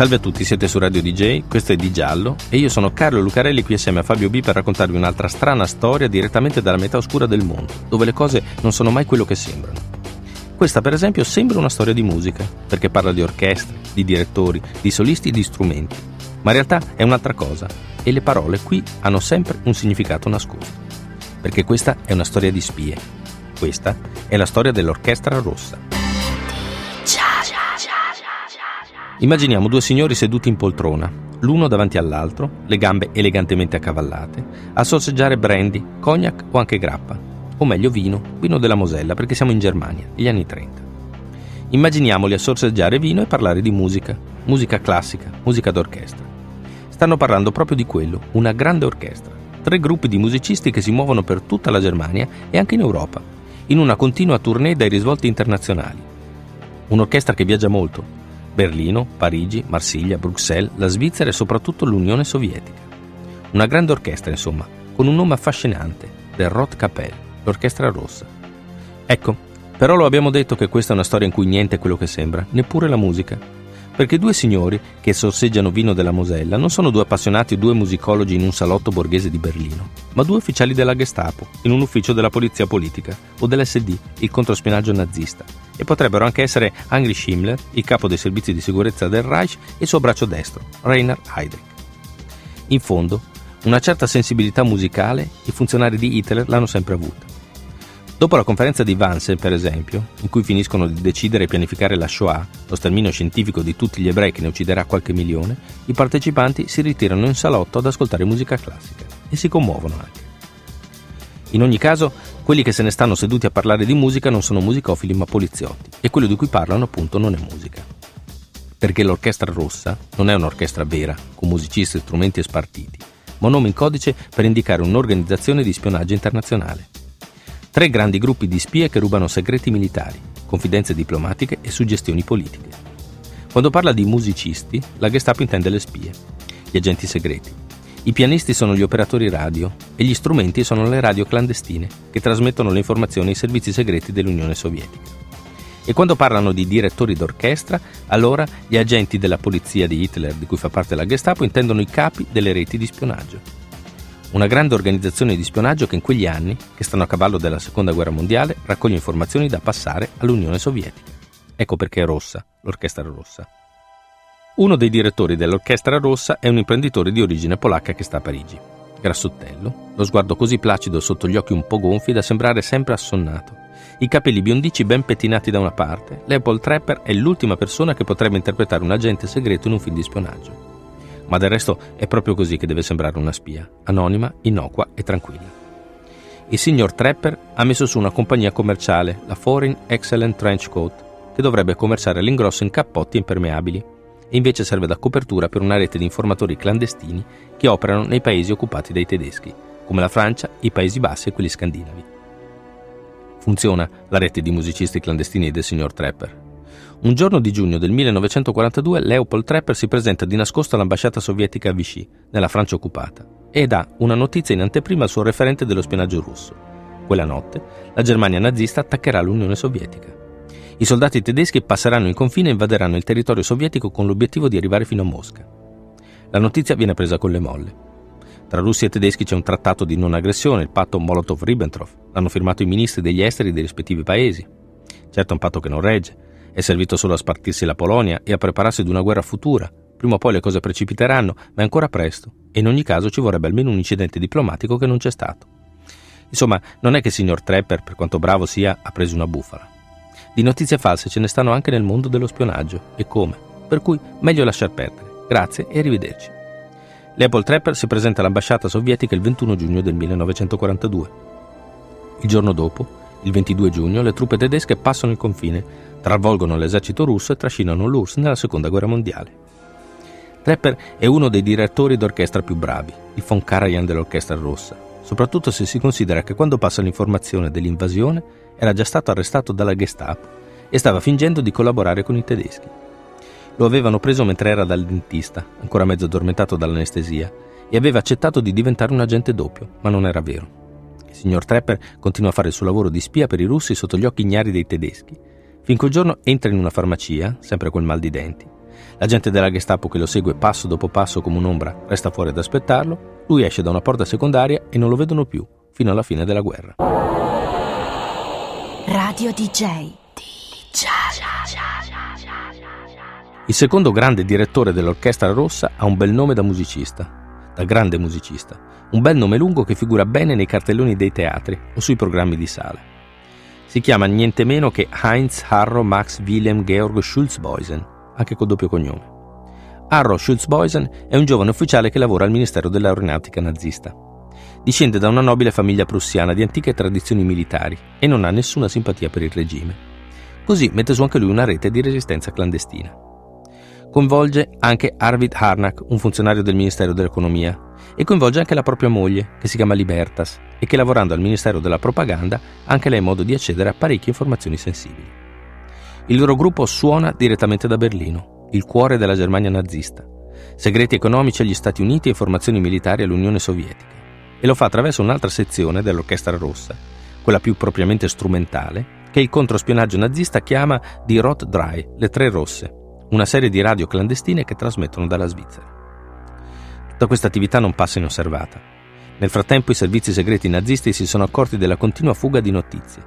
Salve a tutti, siete su Radio DJ, questo è Di Giallo e io sono Carlo Lucarelli qui assieme a Fabio B per raccontarvi un'altra strana storia direttamente dalla metà oscura del mondo, dove le cose non sono mai quello che sembrano. Questa per esempio sembra una storia di musica, perché parla di orchestre, di direttori, di solisti e di strumenti, ma in realtà è un'altra cosa e le parole qui hanno sempre un significato nascosto, perché questa è una storia di spie. Questa è la storia dell'Orchestra Rossa. Immaginiamo due signori seduti in poltrona, l'uno davanti all'altro, le gambe elegantemente accavallate, a sorseggiare brandy, cognac o anche grappa, o meglio vino, vino della Mosella, perché siamo in Germania, negli anni 30. Immaginiamoli a sorseggiare vino e parlare di musica, musica classica, musica d'orchestra. Stanno parlando proprio di quello, una grande orchestra, tre gruppi di musicisti che si muovono per tutta la Germania e anche in Europa, in una continua tournée dai risvolti internazionali. Un'orchestra che viaggia molto, Berlino, Parigi, Marsiglia, Bruxelles, la Svizzera e soprattutto l'Unione Sovietica. Una grande orchestra, insomma, con un nome affascinante, del Rotkapelle, l'Orchestra Rossa. Ecco, però lo abbiamo detto che questa è una storia in cui niente è quello che sembra, neppure la musica. Perché due signori che sorseggiano vino della Mosella non sono due appassionati o due musicologi in un salotto borghese di Berlino, ma due ufficiali della Gestapo, in un ufficio della polizia politica, o dell'SD, il controspionaggio nazista, e potrebbero anche essere Heinrich Himmler, il capo dei servizi di sicurezza del Reich, e suo braccio destro, Rainer Heydrich. In fondo, una certa sensibilità musicale i funzionari di Hitler l'hanno sempre avuta. Dopo la conferenza di Wannsee, per esempio, in cui finiscono di decidere e pianificare la Shoah, lo sterminio scientifico di tutti gli ebrei che ne ucciderà qualche milione, i partecipanti si ritirano in salotto ad ascoltare musica classica e si commuovono anche. In ogni caso, quelli che se ne stanno seduti a parlare di musica non sono musicofili ma poliziotti e quello di cui parlano appunto non è musica. Perché l'orchestra rossa non è un'orchestra vera, con musicisti, strumenti e spartiti, ma un nome in codice per indicare un'organizzazione di spionaggio internazionale. Tre grandi gruppi di spie che rubano segreti militari, confidenze diplomatiche e suggestioni politiche. Quando parla di musicisti, la Gestapo intende le spie, gli agenti segreti, i pianisti sono gli operatori radio e gli strumenti sono le radio clandestine che trasmettono le informazioni ai servizi segreti dell'Unione Sovietica. E quando parlano di direttori d'orchestra, allora gli agenti della polizia di Hitler, di cui fa parte la Gestapo, intendono i capi delle reti di spionaggio. Una grande organizzazione di spionaggio che in quegli anni, che stanno a cavallo della Seconda Guerra Mondiale, raccoglie informazioni da passare all'Unione Sovietica. Ecco perché è rossa, l'orchestra rossa. Uno dei direttori dell'Orchestra Rossa è un imprenditore di origine polacca che sta a Parigi. Grassottello, lo sguardo così placido sotto gli occhi un po' gonfi da sembrare sempre assonnato. I capelli biondici ben pettinati da una parte, Leopold Trapper è l'ultima persona che potrebbe interpretare un agente segreto in un film di spionaggio. Ma del resto è proprio così che deve sembrare una spia, anonima, innocua e tranquilla. Il signor Trapper ha messo su una compagnia commerciale, la Foreign Excellent Trench Coat, che dovrebbe commerciare all'ingrosso in cappotti impermeabili e invece serve da copertura per una rete di informatori clandestini che operano nei paesi occupati dai tedeschi, come la Francia, i Paesi Bassi e quelli scandinavi. Funziona la rete di musicisti clandestini del signor Trapper. Un giorno di giugno del 1942 Leopold Trapper si presenta di nascosto all'ambasciata sovietica a Vichy, nella Francia occupata, e dà una notizia in anteprima al suo referente dello spionaggio russo. Quella notte la Germania nazista attaccherà l'Unione Sovietica. I soldati tedeschi passeranno il confine e invaderanno il territorio sovietico con l'obiettivo di arrivare fino a Mosca. La notizia viene presa con le molle. Tra russi e tedeschi c'è un trattato di non aggressione, il patto Molotov-Ribbentrop. L'hanno firmato i ministri degli esteri dei rispettivi paesi. Certo è un patto che non regge. È servito solo a spartirsi la Polonia e a prepararsi ad una guerra futura. Prima o poi le cose precipiteranno, ma è ancora presto. E in ogni caso ci vorrebbe almeno un incidente diplomatico che non c'è stato. Insomma, non è che il signor Trepper, per quanto bravo sia, ha preso una bufala. Di notizie false ce ne stanno anche nel mondo dello spionaggio, e come. Per cui meglio lasciar perdere. Grazie e arrivederci. Leopold Trapper si presenta all'ambasciata sovietica il 21 giugno del 1942. Il giorno dopo, il 22 giugno, le truppe tedesche passano il confine, travolgono l'esercito russo e trascinano l'URSS nella seconda guerra mondiale. Trapper è uno dei direttori d'orchestra più bravi, il von Karajan dell'Orchestra Rossa, soprattutto se si considera che quando passa l'informazione dell'invasione era già stato arrestato dalla Gestapo e stava fingendo di collaborare con i tedeschi. Lo avevano preso mentre era dal dentista, ancora mezzo addormentato dall'anestesia, e aveva accettato di diventare un agente doppio, ma non era vero. Il signor Trepper continua a fare il suo lavoro di spia per i russi sotto gli occhi ignari dei tedeschi, finché un giorno entra in una farmacia, sempre col mal di denti. La gente della Gestapo che lo segue passo dopo passo come un'ombra resta fuori ad aspettarlo, lui esce da una porta secondaria e non lo vedono più, fino alla fine della guerra. Radio DJ. DJ. Il secondo grande direttore dell'Orchestra Rossa ha un bel nome da musicista, da grande musicista, un bel nome lungo che figura bene nei cartelloni dei teatri o sui programmi di sala. Si chiama niente meno che Heinz Harro Max Wilhelm Georg Schulzboisen, anche col doppio cognome. Harro Schulzboisen è un giovane ufficiale che lavora al Ministero dell'Aeronautica nazista. Discende da una nobile famiglia prussiana di antiche tradizioni militari e non ha nessuna simpatia per il regime. Così mette su anche lui una rete di resistenza clandestina. Coinvolge anche Arvid Harnack, un funzionario del Ministero dell'Economia, e coinvolge anche la propria moglie, che si chiama Libertas, e che lavorando al Ministero della Propaganda ha anche lei modo di accedere a parecchie informazioni sensibili. Il loro gruppo suona direttamente da Berlino, il cuore della Germania nazista, segreti economici agli Stati Uniti e informazioni militari all'Unione Sovietica, e lo fa attraverso un'altra sezione dell'Orchestra Rossa, quella più propriamente strumentale, che il controspionaggio nazista chiama die Rot Drei, le tre rosse, una serie di radio clandestine che trasmettono dalla Svizzera. Tutta questa attività non passa inosservata. Nel frattempo i servizi segreti nazisti si sono accorti della continua fuga di notizie.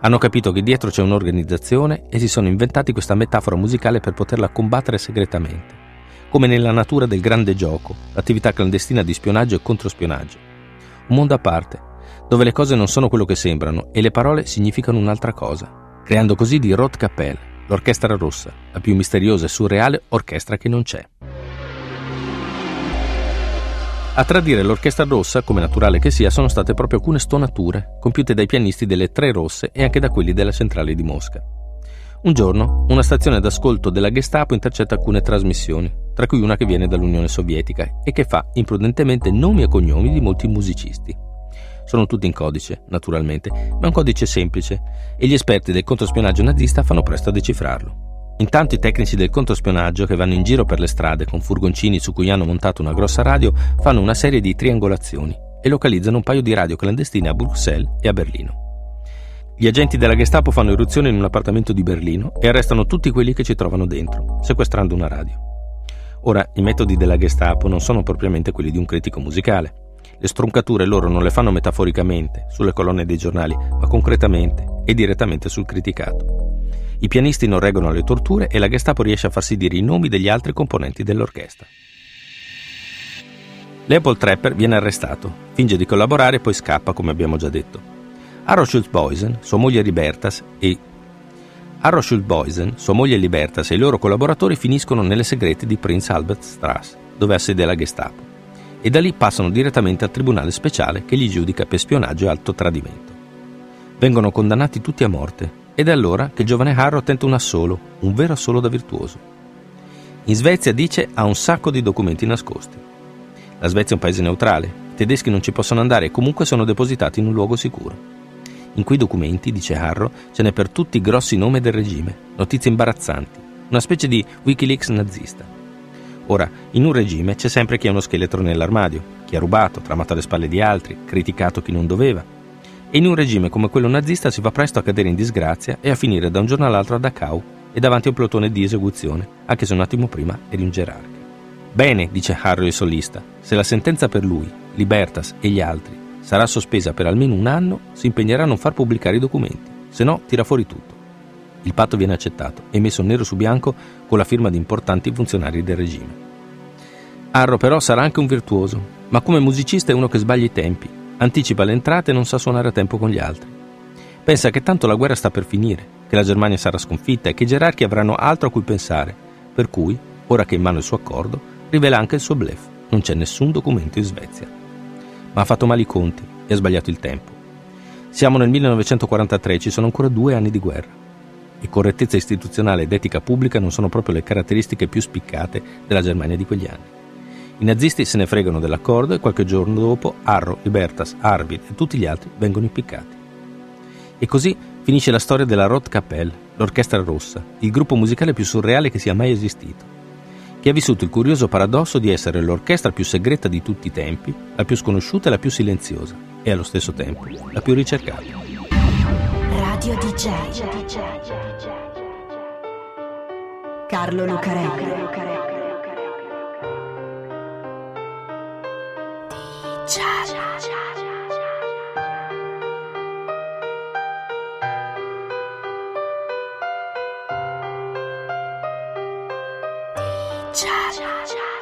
Hanno capito che dietro c'è un'organizzazione e si sono inventati questa metafora musicale per poterla combattere segretamente, come nella natura del grande gioco, l'attività clandestina di spionaggio e controspionaggio. Un mondo a parte, dove le cose non sono quello che sembrano e le parole significano un'altra cosa, creando così di Roth Capelle, l'Orchestra Rossa, la più misteriosa e surreale orchestra che non c'è. A tradire l'Orchestra Rossa, come naturale che sia, sono state proprio alcune stonature, compiute dai pianisti delle Tre Rosse e anche da quelli della centrale di Mosca. Un giorno, una stazione d'ascolto della Gestapo intercetta alcune trasmissioni, tra cui una che viene dall'Unione Sovietica e che fa imprudentemente nomi e cognomi di molti musicisti. Sono tutti in codice, naturalmente, ma è un codice semplice e gli esperti del controspionaggio nazista fanno presto a decifrarlo. Intanto i tecnici del controspionaggio che vanno in giro per le strade con furgoncini su cui hanno montato una grossa radio fanno una serie di triangolazioni e localizzano un paio di radio clandestine a Bruxelles e a Berlino. Gli agenti della Gestapo fanno irruzione in un appartamento di Berlino e arrestano tutti quelli che ci trovano dentro, sequestrando una radio. Ora, i metodi della Gestapo non sono propriamente quelli di un critico musicale. Le stroncature loro non le fanno metaforicamente, sulle colonne dei giornali, ma concretamente e direttamente sul criticato. I pianisti non reggono alle torture e la Gestapo riesce a farsi dire i nomi degli altri componenti dell'orchestra. Leopold Trepper viene arrestato, finge di collaborare e poi scappa, come abbiamo già detto. Arro Schultz-Boysen, sua moglie Libertas e Arro Schultz-Boysen, sua moglie Libertas e i loro collaboratori finiscono nelle segrete di Prince Albert Strasse, dove ha sede la Gestapo e da lì passano direttamente al tribunale speciale che li giudica per spionaggio e alto tradimento. Vengono condannati tutti a morte ed è allora che il giovane Harrow tenta un assolo, un vero assolo da virtuoso. In Svezia, dice, ha un sacco di documenti nascosti. La Svezia è un paese neutrale, i tedeschi non ci possono andare e comunque sono depositati in un luogo sicuro. In quei documenti, dice Harrow, ce n'è per tutti i grossi nomi del regime, notizie imbarazzanti, una specie di Wikileaks nazista. Ora, in un regime c'è sempre chi ha uno scheletro nell'armadio, chi ha rubato, tramato alle spalle di altri, criticato chi non doveva. E in un regime come quello nazista si va presto a cadere in disgrazia e a finire da un giorno all'altro a Dachau e davanti a un plotone di esecuzione, anche se un attimo prima eri un gerarca. Bene, dice Harry il solista, se la sentenza per lui, Libertas e gli altri sarà sospesa per almeno un anno, si impegnerà a non far pubblicare i documenti, se no tira fuori tutto. Il patto viene accettato e messo nero su bianco con la firma di importanti funzionari del regime. Arro però sarà anche un virtuoso, ma come musicista è uno che sbaglia i tempi, anticipa le entrate e non sa suonare a tempo con gli altri. Pensa che tanto la guerra sta per finire, che la Germania sarà sconfitta e che i gerarchi avranno altro a cui pensare, per cui, ora che è in mano il suo accordo, rivela anche il suo blef. Non c'è nessun documento in Svezia. Ma ha fatto male i conti e ha sbagliato il tempo. Siamo nel 1943 e ci sono ancora due anni di guerra e correttezza istituzionale ed etica pubblica non sono proprio le caratteristiche più spiccate della Germania di quegli anni. I nazisti se ne fregano dell'accordo e qualche giorno dopo Arro, Libertas, Arvid e tutti gli altri vengono impiccati. E così finisce la storia della Rotkapelle, l'Orchestra Rossa, il gruppo musicale più surreale che sia mai esistito, che ha vissuto il curioso paradosso di essere l'orchestra più segreta di tutti i tempi, la più sconosciuta e la più silenziosa, e allo stesso tempo la più ricercata. Radio DJ. Carlo Lucarelli. 恰恰恰恰恰恰恰恰恰恰恰恰恰